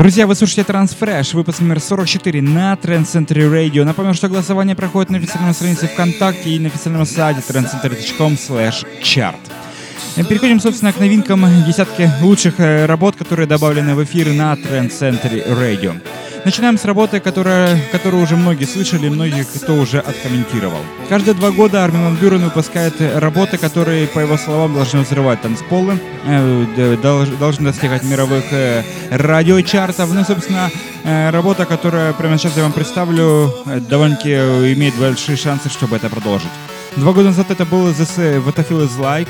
Друзья, вы слушаете Transfresh, выпуск номер 44 на Trend Center Radio. Напомню, что голосование проходит на официальной странице ВКонтакте и на официальном сайте trendcenter.com chart. Переходим, собственно, к новинкам десятки лучших э, работ, которые добавлены в эфир на Trend Center Radio. Начинаем с работы, которая, которую уже многие слышали, многие кто уже откомментировал. Каждые два года Армин Ван Бюрен выпускает работы, которые, по его словам, должны взрывать танцполы, э, должны достигать мировых э, радиочартов. Ну, собственно, э, работа, которая прямо сейчас я вам представлю, довольно-таки имеет большие шансы, чтобы это продолжить. Два года назад это был This What Is Like.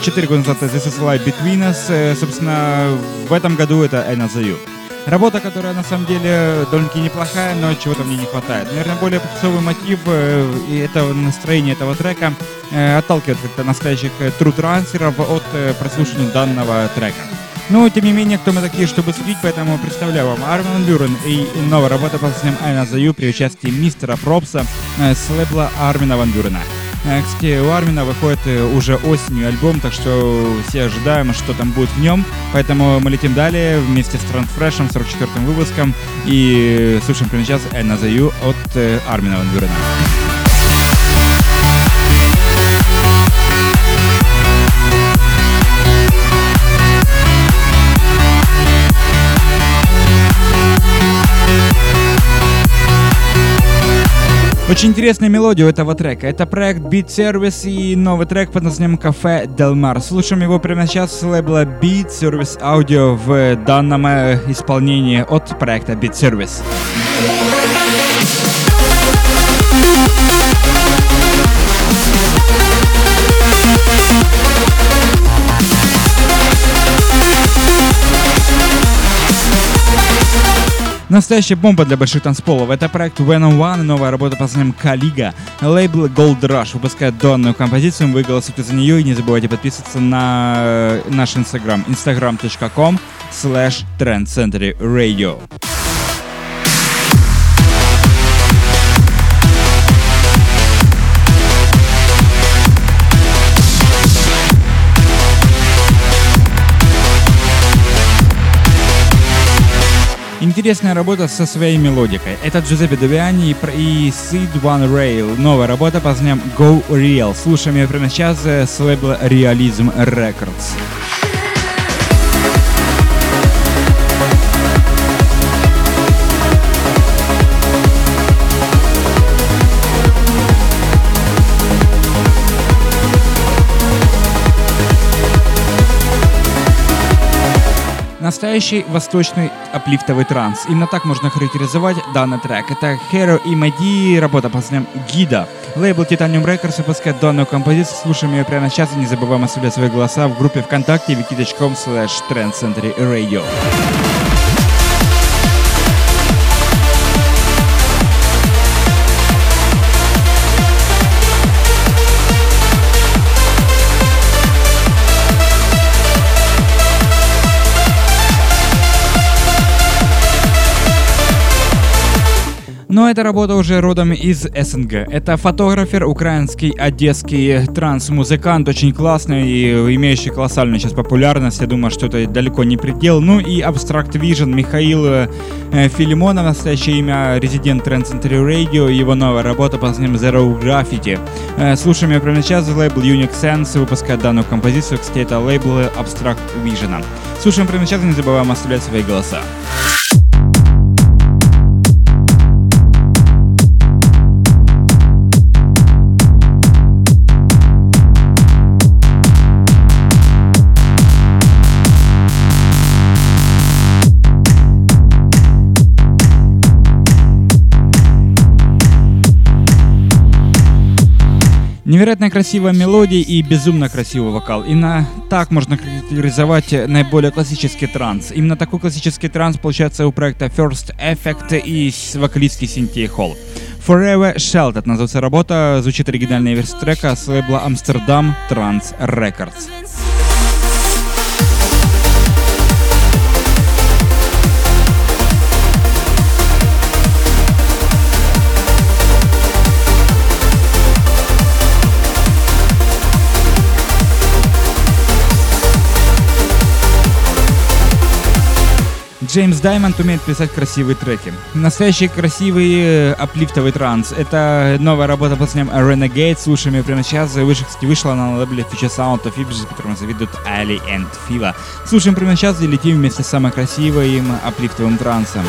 Четыре года назад This Is Life Between Us. Собственно, в этом году это I Know Работа, которая на самом деле довольно-таки неплохая, но чего-то мне не хватает. Наверное, более попсовый мотив э, и это настроение этого трека э, отталкивает как-то настоящих э, тру-трансеров от прослушивания данного трека. Но, тем не менее, кто мы такие, чтобы судить, поэтому представляю вам Армин Бюрен и новая работа под названием «Айна Заю» при участии мистера Пропса с лейбла Армина Ван Бюрена. Э, кстати, у Армина выходит э, уже осенью альбом, так что все ожидаем, что там будет в нем. Поэтому мы летим далее вместе с Трансфрешем, 44-м выпуском, и слушаем прямо сейчас «I Know от э, Армина Ван. Очень интересная мелодия у этого трека. Это проект Beat Service и новый трек под названием Кафе Делмар. Слушаем его прямо сейчас с лейбла Beat Service Audio в данном э, исполнении от проекта Beat Service. Настоящая бомба для больших танцполов. Это проект When on One, новая работа под названием Калига. Лейбл Gold Rush выпускает данную композицию, вы голосуйте за нее и не забывайте подписываться на э, наш инстаграм instagram.com slash trendcenterradio. Интересная работа со своей мелодикой. Это Джузеппе Девиани и Sid One Rail. Новая работа под названием Go Real. Слушаем ее прямо сейчас с лейбла Realism Records. Настоящий восточный аплифтовый транс. Именно так можно характеризовать данный трек. Это Hero и Мади, работа по названием Гида. Лейбл Titanium Records выпускает данную композицию. Слушаем ее прямо сейчас и не забываем оставлять свои голоса в группе ВКонтакте wiki.com slash trendcenterradio. Но эта работа уже родом из СНГ. Это фотографер, украинский, одесский транс-музыкант, очень классный и имеющий колоссальную сейчас популярность. Я думаю, что это далеко не предел. Ну и Abstract Vision Михаил э, Филимонов, настоящее имя, резидент Trend Center Radio, его новая работа под названием Zero Graffiti. Э, слушаем ее прямо сейчас, лейбл Unique Sense выпускает данную композицию, кстати, это лейбл Abstract Vision. Слушаем прямо сейчас не забываем оставлять свои голоса. Невероятно красивая мелодия и безумно красивый вокал. Именно так можно характеризовать наиболее классический транс. Именно такой классический транс получается у проекта First Effect и вокалистки Синтии Холл. Forever Sheltered называется работа, звучит оригинальная версия трека с лейбла Amsterdam Trans Records. Джеймс Даймонд умеет писать красивые треки. Настоящий красивый э, аплифтовый транс. Это новая работа под названием Renegade. Слушаем ее прямо сейчас. Выше, кстати, вышла на лейбле Future Sound of Images, которым завидуют Али и Фила. Слушаем прямо сейчас и летим вместе с самым красивым аплифтовым трансом.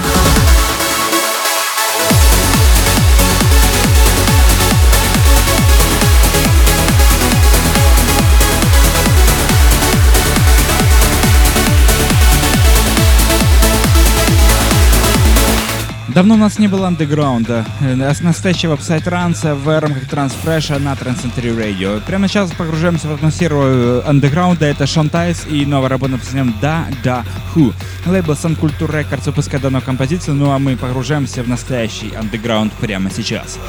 Давно у нас не было андеграунда, э, настоящего псай-транса в рамках трансфреша на Transcentury Radio. Прямо сейчас погружаемся в атмосферу э, андеграунда. Это Шон Тайс и новая работа под названием Да, Да, Ху. Лейбл Culture Records выпускает данную композицию, ну а мы погружаемся в настоящий андеграунд прямо. Сейчас.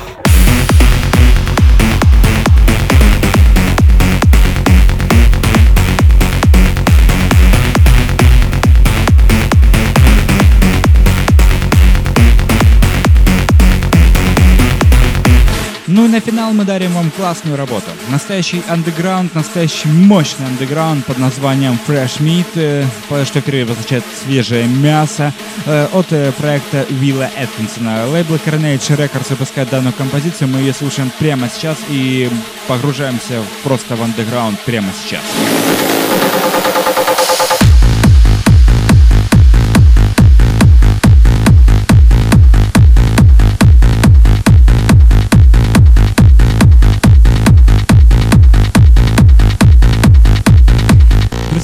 Ну и на финал мы дарим вам классную работу. Настоящий андеграунд, настоящий мощный андеграунд под названием Fresh Meat, э, что впервые означает свежее мясо, э, от э, проекта Вилла Эткинсона. Лейбл Carnage Records выпускает данную композицию, мы ее слушаем прямо сейчас и погружаемся просто в андеграунд прямо сейчас.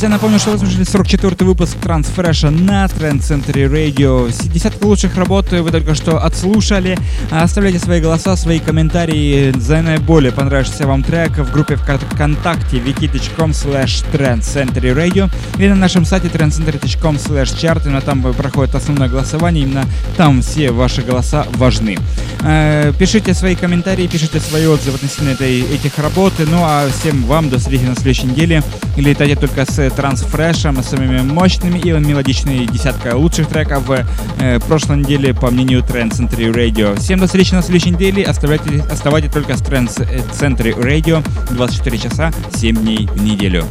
Друзья, напомню, что вы слушали 44-й выпуск Трансфреша на Trend Century Radio. Десятка лучших работ вы только что отслушали. Оставляйте свои голоса, свои комментарии за наиболее понравившийся вам трек в группе ВКонтакте wiki.com slash Radio или на нашем сайте trendcentry.com slash chart. Именно там проходит основное голосование. Именно там все ваши голоса важны. Э, пишите свои комментарии, пишите свои отзывы относительно этой, этих работ. Ну а всем вам до встречи на следующей неделе. Летайте только с трансфрешем, самыми мощными и мелодичными десятка лучших треков э, прошлой неделе по мнению Trend Century Radio. Всем до встречи на следующей неделе. Оставайтесь, оставайтесь только с Trend Century Radio 24 часа 7 дней в неделю.